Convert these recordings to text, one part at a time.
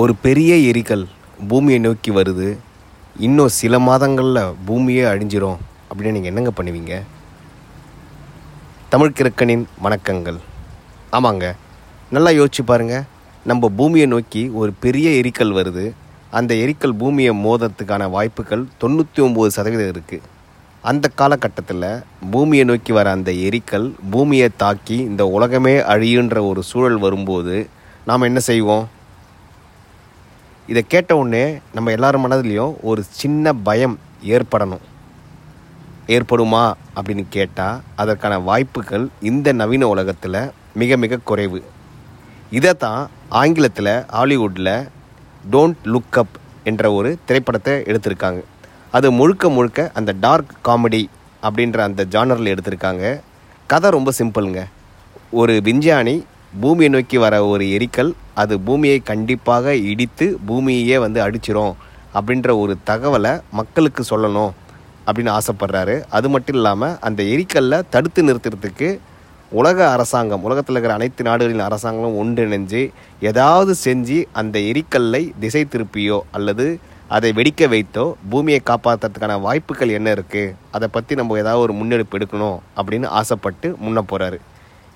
ஒரு பெரிய எரிக்கல் பூமியை நோக்கி வருது. இன்னும் சில மாதங்களில் பூமியே அழிஞ்சிரும். அப்படின்னு நீங்கள் என்னங்க பண்ணுவீங்க? தமிழ் கிறக்கனின் வணக்கங்கள். ஆமாங்க. நல்லா யோசிச்சு பாருங்கள் நம்ம பூமியை நோக்கி ஒரு பெரிய எரிக்கல் வருது. அந்த எரிக்கல் பூமியை மோதத்துக்கான வாய்ப்புகள் தொண்ணூற்றி ஒம்பது சதவீதம் இருக்குது அந்த காலகட்டத்தில் பூமியை நோக்கி வர அந்த எரிக்கல் பூமியை தாக்கி இந்த உலகமே அழியுன்ற ஒரு சூழல் வரும்போது நாம் என்ன செய்வோம்? இதை கேட்ட உடனே நம்ம எல்லார் மனதிலையும் ஒரு சின்ன பயம் ஏற்படணும். ஏற்படுமா அப்படின்னு கேட்டால் அதற்கான வாய்ப்புகள் இந்த நவீன உலகத்தில் மிக மிக குறைவு. இதை தான் ஆங்கிலத்தில் ஹாலிவுட்டில் டோன்ட் லுக் அப் என்ற ஒரு திரைப்படத்தை எடுத்திருக்காங்க. அது முழுக்க முழுக்க அந்த டார்க் காமெடி அப்படின்ற அந்த ஜானரில் எடுத்திருக்காங்க. கதை ரொம்ப சிம்பிளுங்க ஒரு விஞ்ஞானி பூமியை நோக்கி வர ஒரு எரிக்கல் அது பூமியை கண்டிப்பாக இடித்து பூமியையே வந்து அடிச்சிரும் அப்படின்ற ஒரு தகவலை மக்களுக்கு சொல்லணும் அப்படின்னு ஆசைப்படுறாரு. அது மட்டும் இல்லாமல் அந்த எரிக்கல்லை தடுத்து நிறுத்துறதுக்கு உலக அரசாங்கம் உலகத்தில் இருக்கிற அனைத்து நாடுகளின் அரசாங்கமும் ஒன்றிணைஞ்சு ஏதாவது செஞ்சு அந்த எரிக்கல்லை திசை திருப்பியோ அல்லது அதை வெடிக்க வைத்தோ பூமியை காப்பாற்றுறதுக்கான வாய்ப்புகள் என்ன இருக்குது அதை பற்றி நம்ம ஏதாவது ஒரு முன்னெடுப்பு எடுக்கணும் அப்படின்னு ஆசைப்பட்டு முன்ன போகிறாரு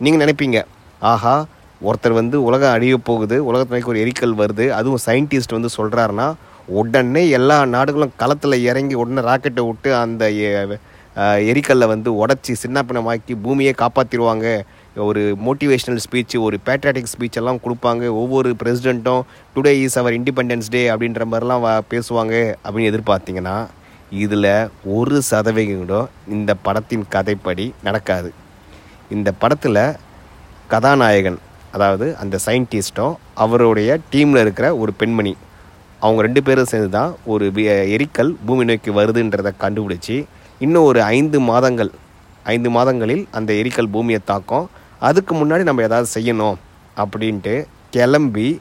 நீங்கள் நினைப்பீங்க ஆஹா ஒருத்தர் வந்து உலகம் அழிய போகுது உலகத்துக்கு ஒரு எரிக்கல் வருது அதுவும் சயின்டிஸ்ட் வந்து சொல்கிறாருன்னா உடனே எல்லா நாடுகளும் களத்தில் இறங்கி உடனே ராக்கெட்டை விட்டு அந்த எ- எரிக்கல்லை வந்து உடச்சி சின்னப்பினமாக்கி பூமியை காப்பாற்றிடுவாங்க ஒரு மோட்டிவேஷ்னல் ஸ்பீச் ஒரு பேட்ரியாட்டிக் ஸ்பீச் எல்லாம் கொடுப்பாங்க. ஒவ்வொரு பிரசிடெண்ட்டும் today is our independence day அப்படின்ற மாதிரிலாம் பேசுவாங்க அப்படின்னு எதிர்பார்த்தீங்கன்னா இதில் ஒரு சதவிகிதம் இந்த படத்தின் கதைப்படி நடக்காது. இந்த படத்தில் கதாநாயகன் அதாவது அந்த சயின்டிஸ்ட்டும் அவருடைய டீமில் இருக்கிற ஒரு பெண்மணி. அவங்க ரெண்டு பேரும் சேர்ந்து தான் ஒரு எரிக்கல் பூமி நோக்கி வருதுன்றதை கண்டுபிடிச்சி இன்னும் ஒரு ஐந்து மாதங்கள் ஐந்து மாதங்களில் அந்த எரிக்கல் பூமியை தாக்கும். அதுக்கு முன்னாடி நம்ம ஏதாவது செய்யணும் அப்படின்ட்டு கிளம்பி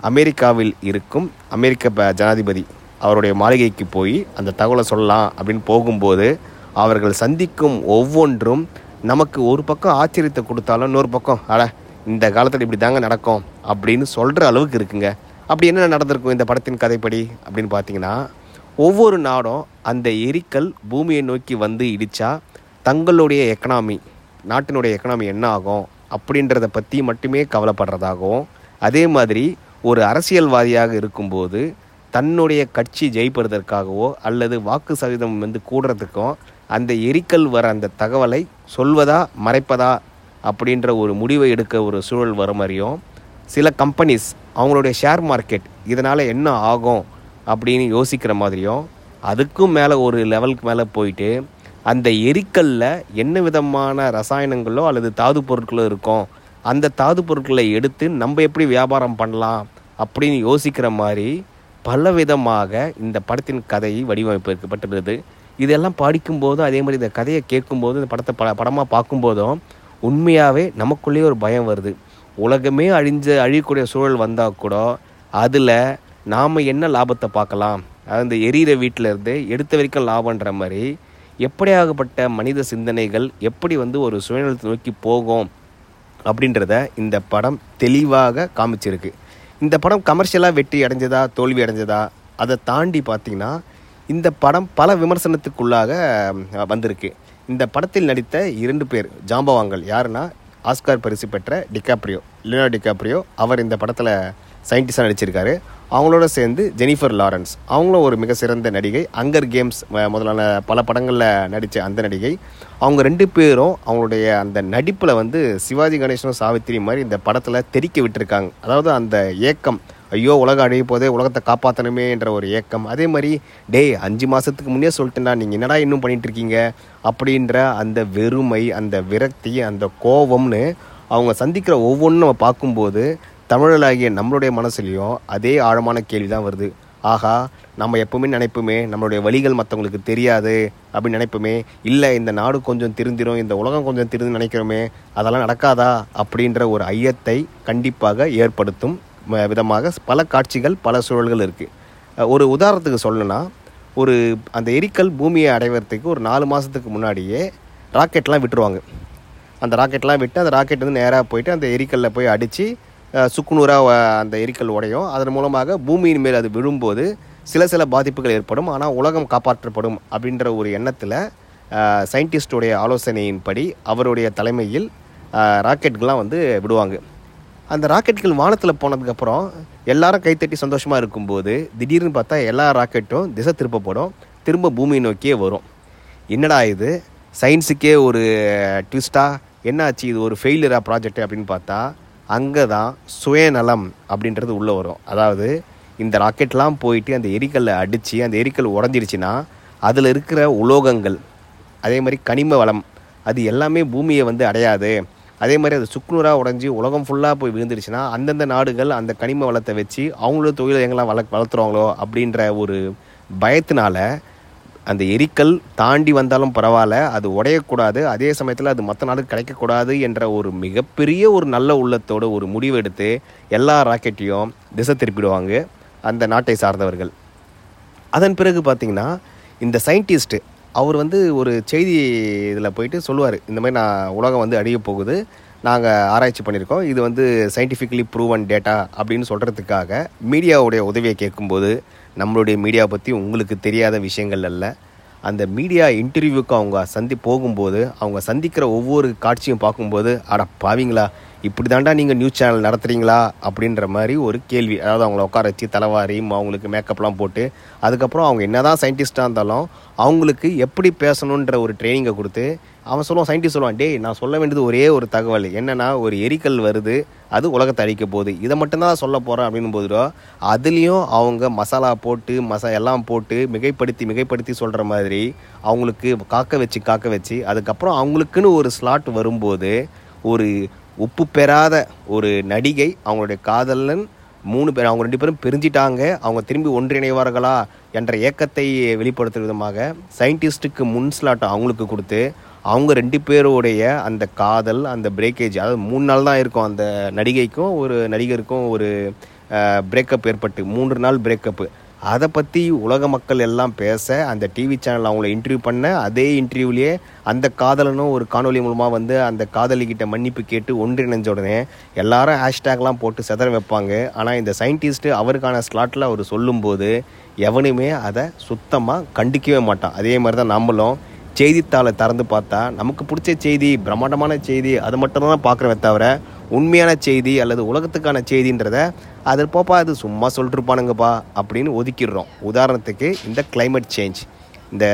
அமெரிக்காவில் இருக்கும் அமெரிக்க ப- ஜனாதிபதி அவருடைய மாளிகைக்கு போய் அந்த தகவலை சொல்லலாம் அப்படின்னு போகும்போது அவர்கள் சந்திக்கும் ஒவ்வொன்றும் நமக்கு ஒரு பக்கம் ஆச்சரியத்தை கொடுத்தாலும் இன்னொரு பக்கம் அட இந்த காலத்தில் இப்படி தாங்க நடக்கும் அப்படின்னு சொல்கிற அளவுக்கு இருக்குங்க. அப்படி என்ன நடந்திருக்கும் இந்த படத்தின் கதைப்படி அப்படின்னு பார்த்தீங்கன்னா ஒவ்வொரு நாடும் அந்த எரிக்கல் பூமியை நோக்கி வந்து இடித்தா தங்களுடைய எக்கனாமி நாட்டினுடைய எக்கனாமி என்ன ஆகும் அப்படின்றத பற்றி மட்டுமே கவலைப்படுறதாகவும் அதே மாதிரி ஒரு அரசியல்வாதியாக இருக்கும்போது தன்னுடைய கட்சி ஜெயிப்பதற்காகவோ அல்லது வாக்கு சதவீதம் வந்து கூடுறதுக்கும் அந்த எரிக்கல் வர அந்த தகவலை சொல்வதா மறைப்பதா அப்படின்ற ஒரு முடிவை எடுக்க ஒரு சூழல் வர மாதிரியும் சில கம்பெனிஸ் அவங்களுடைய ஷேர் மார்க்கெட் இதனால் என்ன ஆகும் அப்படின்னு யோசிக்கிற மாதிரியும் அதுக்கும் மேலே ஒரு லெவலுக்கு மேலே போயிட்டு அந்த எரிக்கல்ல என்ன விதமான ரசாயனங்களோ அல்லது தாது பொருட்களோ இருக்கும் அந்த தாது பொருட்களை எடுத்து நம்ம எப்படி வியாபாரம் பண்ணலாம் அப்படின்னு யோசிக்கிற மாதிரி பலவிதமாக இந்த படத்தின் கதை வடிவமைக்கப்பட்டுள்ளது இதெல்லாம் படிக்கும்போதும் அதே மாதிரி இந்த கதையை கேட்கும்போதும் இந்த படத்தை பட படமாக பார்க்கும்போதும் உண்மையாகவே நமக்குள்ளேயே ஒரு பயம் வருது. உலகமே அழிஞ்ச அழியக்கூடிய சூழல் வந்தால் கூட அதில் நாம் என்ன லாபத்தை பார்க்கலாம்? அது இந்த எரியிற வீட்டில் இருந்து எடுத்த வரைக்கும் லாபன்ற மாதிரி எப்படியாகப்பட்ட மனித சிந்தனைகள் எப்படி வந்து ஒரு சுயநலத்தை நோக்கி போகும் அப்படின்றத இந்த படம் தெளிவாக காமிச்சிருக்கு. இந்த படம் கமர்ஷியலாக வெற்றி அடைஞ்சதா தோல்வி அடைஞ்சதா அதை தாண்டி பார்த்தீங்கன்னா இந்த படம் பல விமர்சனத்துக்குள்ளாக வந்திருக்கு. இந்த படத்தில் நடித்த இரண்டு பேர் ஜாம்பவாங்கல் யாருன்னா ஆஸ்கார் பரிசு பெற்ற டிகாப்ரியோ லியோ டிகாப்ரியோ அவர் இந்த படத்தில் சயின்டிஸ்டாக நடிச்சிருக்காரு. அவங்களோட சேர்ந்து ஜெனிஃபர் லாரன்ஸ். அவங்களும் ஒரு மிக சிறந்த நடிகை. அங்கர் கேம்ஸ் முதலான பல படங்களில் நடித்த அந்த நடிகை. அவங்க ரெண்டு பேரும் அவங்களுடைய அந்த நடிப்பில் வந்து சிவாஜி கணேசனும் சாவித்திரி மாதிரி இந்த படத்தில் தெறிக்க விட்டுருக்காங்க. அதாவது அந்த ஏக்கம் ஐயோ உலகம் அழிய போதே உலகத்தை காப்பாற்றணுமே என்ற ஒரு ஏக்கம். அதே மாதிரி டேய் அஞ்சு மாதத்துக்கு முன்னே சொல்லிட்டேன்னா நீங்கள் என்னடா இன்னும் பண்ணிகிட்டு இருக்கீங்க அப்படின்ற அந்த வெறுமை அந்த விரக்தி அந்த கோபம்னு அவங்க சந்திக்கிற ஒவ்வொன்றும் நம்ம பார்க்கும்போது தமிழர்களாகிய நம்மளுடைய மனசுலையும் அதே ஆழமான கேள்வி தான் வருது. ஆகா நம்ம எப்பவுமே நினைப்போமே நம்மளுடைய வழிகள் மற்றவங்களுக்கு தெரியாது அப்படின்னு நினைப்போமே இல்லை இந்த நாடு கொஞ்சம் திருந்திரும் இந்த உலகம் கொஞ்சம் திருந்து நினைக்கிறோமே அதெல்லாம் நடக்காதா அப்படின்ற ஒரு ஐயத்தை கண்டிப்பாக ஏற்படுத்தும் விதமாக பல காட்சிகள் பல சூழல்கள் இருக்குது ஒரு உதாரணத்துக்கு சொல்லணும்னா ஒரு அந்த எரிக்கல் பூமியை அடைவதற்கு ஒரு நாலு மாதத்துக்கு முன்னாடியே ராக்கெட்லாம் விட்டுருவாங்க. அந்த ராக்கெட்லாம் விட்டு அந்த ராக்கெட் வந்து நேராக போயிட்டு அந்த எரிக்கல்ல போய் அடித்து சுக்குநூறாக அந்த எரிக்கல் உடையும். அதன் மூலமாக பூமியின் மேல் அது விழும்போது சில சில பாதிப்புகள் ஏற்படும். ஆனால் உலகம் காப்பாற்றப்படும் அப்படின்ற ஒரு எண்ணத்தில் சயின்டிஸ்டுடைய ஆலோசனையின்படி அவருடைய தலைமையில் ராக்கெட்கள்லாம் வந்து விடுவாங்க. அந்த ராக்கெட்டுகள் வானத்தில் போனதுக்கப்புறம் எல்லாரும் கைத்தட்டி சந்தோஷமாக இருக்கும்போது திடீர்னு பார்த்தா எல்லா ராக்கெட்டும் திசை திருப்பப்படும். திரும்ப பூமியை நோக்கியே வரும். என்னடா இது? சயின்ஸுக்கே ஒரு ட்விஸ்ட்டாக என்னாச்சு இது ஒரு ஃபெயிலியரா ப்ராஜெக்ட் அப்படின்னு பார்த்தா அங்கே தான் சுயநலம் அப்படின்றது உள்ளே வரும். அதாவது இந்த ராக்கெட்லாம் போயிட்டு அந்த எரிக்கல்லை அடித்து அந்த எரிக்கல் உடஞ்சிருச்சுன்னா அதில் இருக்கிற உலோகங்கள் அதே மாதிரி கனிம வளம் அது எல்லாமே பூமியை வந்து அடையாது. அதே மாதிரி அது சுக்குநூறாக உடஞ்சி உலகம் ஃபுல்லாக போய் விழுந்துருச்சுன்னா அந்தந்த நாடுகள் அந்த கனிம வளத்தை வச்சு அவங்களோட தொழிலை எங்கெல்லாம் வள வளர்த்துறாங்களோ அப்படின்ற ஒரு பயத்தினால அந்த எரிக்கல் தாண்டி வந்தாலும் பரவாயில்ல அது உடையக்கூடாது. அதே சமயத்தில் அது மற்ற நாளுக்கு கிடைக்கக்கூடாது என்ற ஒரு மிகப்பெரிய ஒரு நல்ல உள்ளத்தோட ஒரு முடிவு எடுத்து எல்லா ராக்கெட்டையும் திசை திருப்பிடுவாங்க அந்த நாட்டை சார்ந்தவர்கள். அதன் பிறகு பார்த்திங்கன்னா இந்த சயின்டிஸ்ட்டு அவர் வந்து ஒரு செய்தி இதில் போயிட்டு சொல்லுவார் இந்த மாதிரி நான் உலகம் வந்து அழிய போகுது. நாங்கள் ஆராய்ச்சி பண்ணியிருக்கோம். இது வந்து சயின்டிஃபிக்கலி ப்ரூவன் டேட்டா அப்படின்னு சொல்கிறதுக்காக மீடியாவுடைய உதவியை கேட்கும்போது நம்மளுடைய மீடியா பற்றி உங்களுக்கு தெரியாத விஷயங்கள் அல்ல. அந்த மீடியா இன்டர்வியூக்கு அவங்க சந்தி போகும்போது அவங்க சந்திக்கிற ஒவ்வொரு காட்சியும் பார்க்கும்போது அட பாவீங்களா? இப்படி தாண்டா நீங்கள் நியூஸ் சேனல் நடத்துகிறீங்களா அப்படின்ற மாதிரி ஒரு கேள்வி. அதாவது அவங்கள உட்கார வச்சு தலைவாரி அவங்களுக்கு மேக்கப்லாம் போட்டு அதுக்கப்புறம் அவங்க என்னதான் சயின்டிஸ்ட்டாக இருந்தாலும் அவங்களுக்கு எப்படி பேசணுன்ற ஒரு ட்ரைனிங்கை கொடுத்து அவன் சொல்லுவான் சயின்டிஸ்ட் சொல்லுவான் டேய் நான் சொல்ல வேண்டியது ஒரே ஒரு தகவல். என்னன்னா ஒரு எரிக்கல் வருது அது உலகத்தை அழிக்க போகுது. இதை மட்டும்தான் சொல்ல போகிறேன் அப்படின்னு போதுடோ அதுலேயும் அவங்க மசாலா போட்டு மசா எல்லாம் போட்டு மிகைப்படுத்தி மிகைப்படுத்தி சொல்கிற மாதிரி அவங்களுக்கு காக்க வச்சு காக்க வச்சு அதுக்கப்புறம் அவங்களுக்குன்னு ஒரு ஸ்லாட் வரும்போது ஒரு உப்பு பெறாத ஒரு நடிகை அவங்களுடைய காதலன் மூணு பேர் அவங்க ரெண்டு பேரும் பிரிஞ்சிட்டாங்க. அவங்க திரும்பி ஒன்றிணைவார்களா என்ற ஏக்கத்தை வெளிப்படுத்தும் விதமாக சயின்டிஸ்ட்டுக்கு முன் ஸ்லாட்டை அவங்களுக்கு கொடுத்து அவங்க ரெண்டு பேருடைய அந்த காதல் அந்த பிரேக்கேஜ் அதாவது மூணு நாள் தான் இருக்கும் அந்த நடிகைக்கும் ஒரு நடிகருக்கும் ஒரு பிரேக்கப் ஏற்பட்டு மூன்று நாள் பிரேக்கப்பு அதை பற்றி உலக மக்கள் எல்லாம் பேச அந்த டிவி சேனல் அவங்கள இன்டர்வியூ பண்ண அதே இன்டர்வியூலேயே அந்த காதலனும் ஒரு காணொலி மூலமாக வந்து அந்த காதலிக்கிட்ட மன்னிப்பு கேட்டு ஒன்றிணைஞ்ச உடனே எல்லாரும் ஹேஷ்டேக்லாம் போட்டு செதற வைப்பாங்க. ஆனால் இந்த சயின்டிஸ்ட்டு அவருக்கான ஸ்லாட்டில் அவர் சொல்லும்போது எவனுமே அதை சுத்தமாக கண்டிக்கவே மாட்டான். அதே மாதிரி தான் நம்மளும் செய்தித்தாளை திறந்து பார்த்தா நமக்கு பிடிச்ச செய்தி பிரம்மாண்டமான செய்தி அது மட்டும்தான் பார்க்குறவே தவிர உண்மையான செய்தி அல்லது உலகத்துக்கான செய்தின்றத அது போப்பா அது சும்மா சொல்லிட்டுருப்பானுங்கப்பா அப்படின்னு ஒதுக்கிடுறோம். உதாரணத்துக்கு இந்த கிளைமேட் சேஞ்ச் இந்த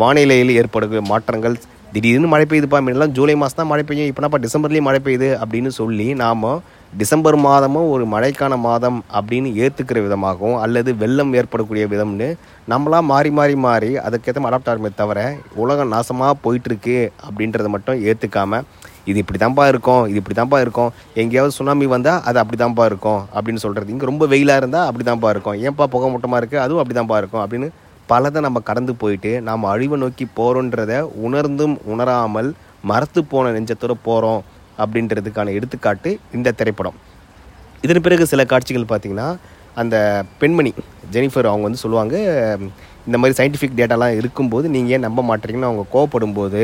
வானிலையில் ஏற்படுகிற மாற்றங்கள் திடீர்னு மழை பெய்யுதுப்பா முன்னெல்லாம் ஜூலை மாதம் தான் மழை பெய்யும் இப்போனாப்பா டிசம்பர்லேயும் மழை பெய்யுது அப்படின்னு சொல்லி நாம் டிசம்பர் மாதமும் ஒரு மழைக்கான மாதம் அப்படின்னு ஏற்றுக்கிற விதமாகவும் அல்லது வெள்ளம் ஏற்படக்கூடிய விதம்னு நம்மளாம் மாறி மாறி மாறி அதுக்கேற்ற அடாப்ட் ஆகுமே தவிர உலகம் நாசமாக போயிட்டுருக்கு அப்படின்றத மட்டும் ஏற்றுக்காமல் இது இப்படி தான்ப்பா இருக்கும் இது இப்படி தான்ப்பா இருக்கும் எங்கேயாவது சுனாமி வந்தால் அது அப்படி தான்ப்பா இருக்கும் அப்படின்னு சொல்கிறது இங்கே ரொம்ப வெயிலாக இருந்தால் அப்படி தான்ப்பா இருக்கும். ஏன்ப்பா புகை மூட்டமாக இருக்குது அதுவும் அப்படி தான்ப்பா இருக்கும் அப்படின்னு பலதை நம்ம கடந்து போயிட்டு நாம் அழிவை நோக்கி போகிறோன்றத உணர்ந்தும் உணராமல் மரத்து போன நெஞ்சத்தோட போகிறோம் அப்படின்றதுக்கான எடுத்துக்காட்டு இந்த திரைப்படம். இதன் பிறகு சில காட்சிகள் பார்த்திங்கன்னா அந்த பெண்மணி ஜெனிஃபர் அவங்க வந்து சொல்லுவாங்க இந்த மாதிரி சயின்டிஃபிக் டேட்டாலாம் இருக்கும்போது நீங்கள் ஏன் நம்ப மாட்டீங்கன்னு அவங்க கோவப்படும் போது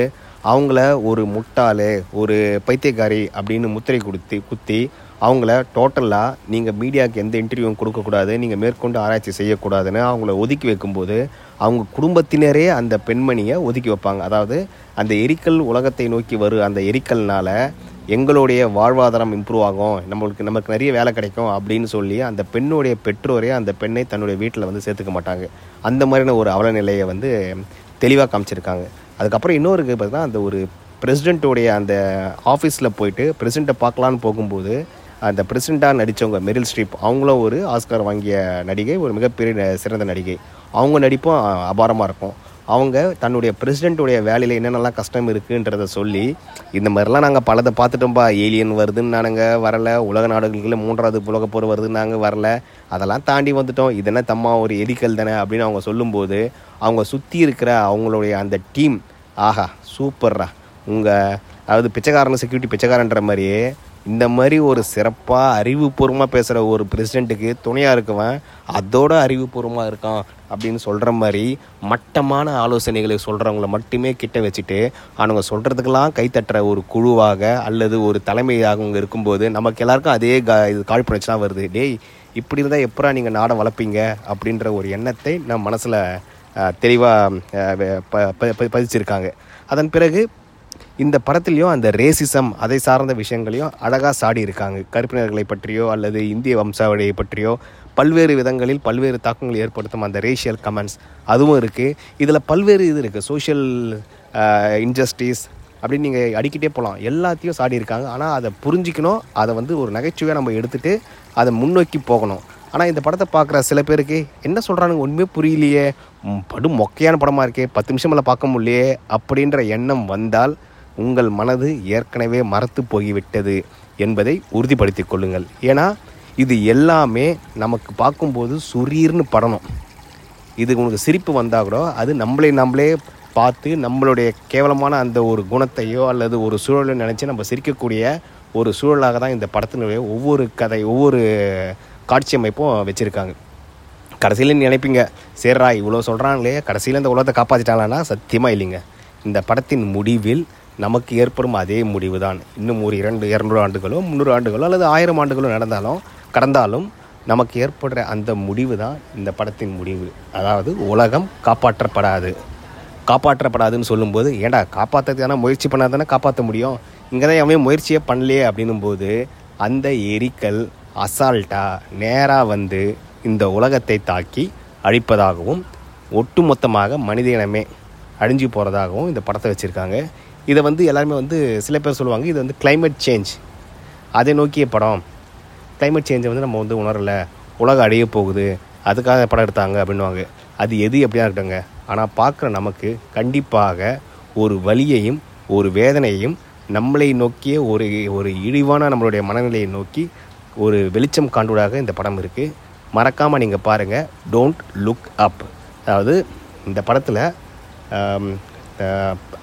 அவங்கள ஒரு முட்டாள் ஒரு பைத்தியக்காரி அப்படின்னு முத்திரை கொடுத்து குத்தி அவங்கள டோட்டலாக நீங்கள் மீடியாவுக்கு எந்த இன்டர்வியூவும் கொடுக்கக்கூடாது நீங்கள் மேற்கொண்டு ஆராய்ச்சி செய்யக்கூடாதுன்னு அவங்கள ஒதுக்கி வைக்கும்போது அவங்க குடும்பத்தினரே அந்த பெண்மணியை ஒதுக்கி வைப்பாங்க. அதாவது அந்த எரிக்கல் உலகத்தை நோக்கி வரும் அந்த எரிக்கல்னால் எங்களுடைய வாழ்வாதாரம் இம்ப்ரூவ் ஆகும் நம்மளுக்கு நமக்கு நிறைய வேலை கிடைக்கும் அப்படின்னு சொல்லி அந்த பெண்ணுடைய பெற்றோரே அந்த பெண்ணை தன்னுடைய வீட்டில் வந்து சேர்த்துக்க மாட்டாங்க. அந்த மாதிரியான ஒரு அவல நிலையை வந்து தெளிவாக காமிச்சிருக்காங்க. அதுக்கப்புறம் இன்னொரு பார்த்தீங்கன்னா அந்த ஒரு பிரசிடெண்ட்டோடைய அந்த ஆஃபீஸில் போயிட்டு பிரசிடெண்ட்டை பார்க்கலான்னு போகும்போது அந்த பிரசிடெண்ட்டாக நடித்தவங்க மெரில் ஸ்ட்ரீப் அவங்களும் ஒரு ஆஸ்கார் வாங்கிய நடிகை ஒரு மிகப்பெரிய ந- சிறந்த நடிகை. அவங்க நடிப்பும் அபாரமாக இருக்கும். அவங்க தன்னுடைய பிரசிடெண்ட்டுடைய வேலையில் என்னென்னலாம் கஷ்டம் இருக்குன்றத சொல்லி இந்த மாதிரிலாம் நாங்கள் பலதை பார்த்துட்டோம்ப்பா ஏலியன் வருதுன்னு நானுங்க வரல. உலக நாடுகளுக்கு மூன்றாவது உலக போர் வருதுன்னாங்க வரல. அதெல்லாம் தாண்டி வந்துட்டோம். இதெல்லாம் தம்மா ஒரு எரிக்கல் தானே அப்படின்னு அவங்க சொல்லும்போது அவங்க சுற்றி இருக்கிற அவங்களுடைய அந்த டீம் ஆஹா சூப்பர்ரா. உங்கள் அதாவது பிச்சைக்காரன் செக்யூரிட்டி பிச்சைக்காரன்ற மாதிரியே இந்த மாதிரி ஒரு சிறப்பாக அறிவுபூர்வமாக பேசுகிற ஒரு பிரசிடெண்ட்டுக்கு துணையாக இருக்கவன் அதோட அறிவுபூர்வமாக இருக்கான் அப்படின்னு சொல்கிற மாதிரி மட்டமான ஆலோசனைகளை சொல்கிறவங்கள மட்டுமே கிட்ட வச்சுட்டு அவங்க சொல்கிறதுக்கெல்லாம் கைத்தட்டுற ஒரு குழுவாக அல்லது ஒரு தலைமையாக அவங்க இருக்கும்போது நமக்கு எல்லாருக்கும் அதே கா இது காழ்ப்புணர்ச்சி தான் வருது. டேய் இப்படி இருந்தால் எப்பரா நீங்கள் நாடை வளர்ப்பீங்க? அப்படின்ற ஒரு எண்ணத்தை நம்ம மனசில் தெளிவாக ப பதிச்சிருக்காங்க. அதன் பிறகு இந்த படத்துலையும் அந்த ரேசிசம் அதை சார்ந்த விஷயங்களையும் அழகாக சாடி இருக்காங்க. கருப்பினர்களை பற்றியோ அல்லது இந்திய வம்சாவளியை பற்றியோ பல்வேறு விதங்களில் பல்வேறு தாக்கங்கள் ஏற்படுத்தும் அந்த ரேஷியல் கமெண்ட்ஸ் அதுவும் இருக்குது இதில் பல்வேறு இது இருக்குது சோஷியல் இன்ஜஸ்டிஸ் அப்படின்னு நீங்கள் அடிக்கிட்டே போகலாம் எல்லாத்தையும் சாடி இருக்காங்க. ஆனால் அதை புரிஞ்சிக்கணும். அதை வந்து ஒரு நகைச்சுவையாக நம்ம எடுத்துகிட்டு அதை முன்னோக்கி போகணும். ஆனால் இந்த படத்தை பார்க்குற சில பேருக்கு என்ன சொல்கிறானுங்க ஒன்றுமே புரியலையே. படும் மொக்கையான படமாக இருக்கே. பத்து நிமிஷம் மேலே பார்க்க முடியலையே அப்படின்ற எண்ணம் வந்தால் உங்கள் மனது ஏற்கனவே மறத்து போய்விட்டது என்பதை உறுதிப்படுத்திக் கொள்ளுங்கள். ஏன்னா இது எல்லாமே நமக்கு பார்க்கும்போது சுரீர்னு படணும். இது உனக்கு சிரிப்பு வந்தால் கூட அது நம்மளே நம்மளே பார்த்து நம்மளுடைய கேவலமான அந்த ஒரு குணத்தையோ அல்லது ஒரு சூழலை நினச்சி நம்ம சிரிக்கக்கூடிய ஒரு சூழலாக தான் இந்த படத்தினுடைய ஒவ்வொரு கதை ஒவ்வொரு காட்சி அமைப்பும் வச்சுருக்காங்க. கடைசியில் நினைப்பீங்க சேர்ரா இவ்வளோ சொல்கிறாங்களே கடைசியில் இந்த உலகத்தை காப்பாற்றிட்டாங்களான்னா சத்தியமாக இல்லைங்க. இந்த படத்தின் முடிவில் நமக்கு ஏற்படும் அதே முடிவு தான் இன்னும் ஒரு இரண்டு இரநூறு ஆண்டுகளோ முந்நூறு ஆண்டுகளோ அல்லது ஆயிரம் ஆண்டுகளோ நடந்தாலும் கடந்தாலும் நமக்கு ஏற்படுற அந்த முடிவு தான் இந்த படத்தின் முடிவு. அதாவது உலகம் காப்பாற்றப்படாது. காப்பாற்றப்படாதுன்னு சொல்லும்போது ஏன்டா காப்பாற்றுறதுக்கு முயற்சி பண்ணால் தானே காப்பாற்ற முடியும்? இங்கே தான் எவன் முயற்சியே பண்ணலையே அப்படின்னும் போது அந்த எரிக்கல் அசால்ட்டாக நேராக வந்து இந்த உலகத்தை தாக்கி அழிப்பதாகவும் ஒட்டுமொத்தமாக மனித இனமே அழிஞ்சு போகிறதாகவும் இந்த படத்தை வச்சுருக்காங்க. இதை வந்து எல்லாருமே வந்து சில பேர் சொல்லுவாங்க இது வந்து கிளைமேட் சேஞ்ச் அதை நோக்கிய படம். கிளைமேட் சேஞ்சை வந்து நம்ம வந்து உணரல. உலகம் அடைய போகுது. அதுக்காக படம் எடுத்தாங்க அப்படின்னுவாங்க. அது எது எப்படியா இருக்கட்டுங்க ஆனால் பார்க்குற நமக்கு கண்டிப்பாக ஒரு வழியையும் ஒரு வேதனையையும் நம்மளை நோக்கிய ஒரு ஒரு இழிவான நம்மளுடைய மனநிலையை நோக்கி ஒரு வெளிச்சம் காண்டூடாக இந்த படம் இருக்குது மறக்காமல் நீங்கள் பாருங்கள் டோன்ட் லுக் அப் அதாவது இந்த படத்தில்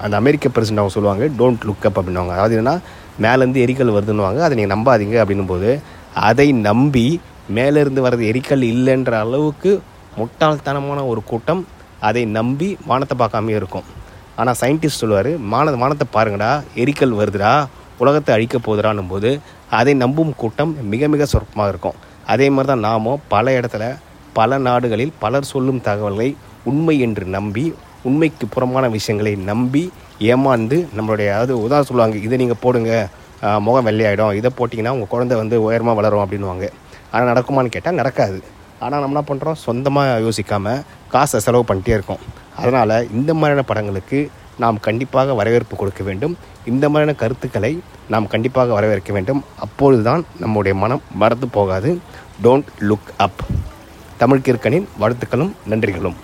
அந்த அமெரிக்க பிரசிடண்ட் அவங்க சொல்லுவாங்க டோன்ட் லுக் அப் அப்படின்னுவாங்க. அதாவது என்னன்னா மேலேருந்து எரிக்கல் வருதுன்னுவாங்க. அதை நீங்கள் நம்பாதீங்க அப்படின்னும் போது அதை நம்பி மேலேருந்து வர்றது எரிக்கல் இல்லைன்ற அளவுக்கு முட்டாள்தனமான ஒரு கூட்டம் அதை நம்பி வானத்தை பார்க்காமே இருக்கும். ஆனால் சயின்டிஸ்ட் சொல்லுவார் வான வானத்தை பாருங்கடா எரிக்கல் வருதுடா உலகத்தை அழிக்க போகுதுடான்னும் போது அதை நம்பும் கூட்டம் மிக மிக சொற்பமாக இருக்கும். அதே மாதிரி தான் நாமும் பல இடத்துல பல நாடுகளில் பலர் சொல்லும் தகவல்களை உண்மை என்று நம்பி உண்மைக்கு புறமான விஷயங்களை நம்பி ஏமாந்து நம்மளுடைய அதாவது உதாரணம் சொல்லுவாங்க இதை நீங்கள் போடுங்க முகம் வெள்ளையாயிடும் இதை போட்டிங்கன்னா உங்கள் குழந்தை வந்து உயரமாக வளரும் அப்படின்னுவாங்க. ஆனால் நடக்குமான்னு கேட்டால் நடக்காது. ஆனால் நம்ம என்ன பண்ணுறோம் சொந்தமாக யோசிக்காமல் காசை செலவு பண்ணிட்டே இருக்கோம். அதனால் இந்த மாதிரியான படங்களுக்கு நாம் கண்டிப்பாக வரவேற்பு கொடுக்க வேண்டும். இந்த மாதிரியான கருத்துக்களை நாம் கண்டிப்பாக வரவேற்க வேண்டும். அப்பொழுது தான் நம்முடைய மனம் மறந்து போகாது. டோன்ட் லுக் அப் தமிழ் கிற்கனின் வாழ்த்துக்களும் நன்றிகளும்.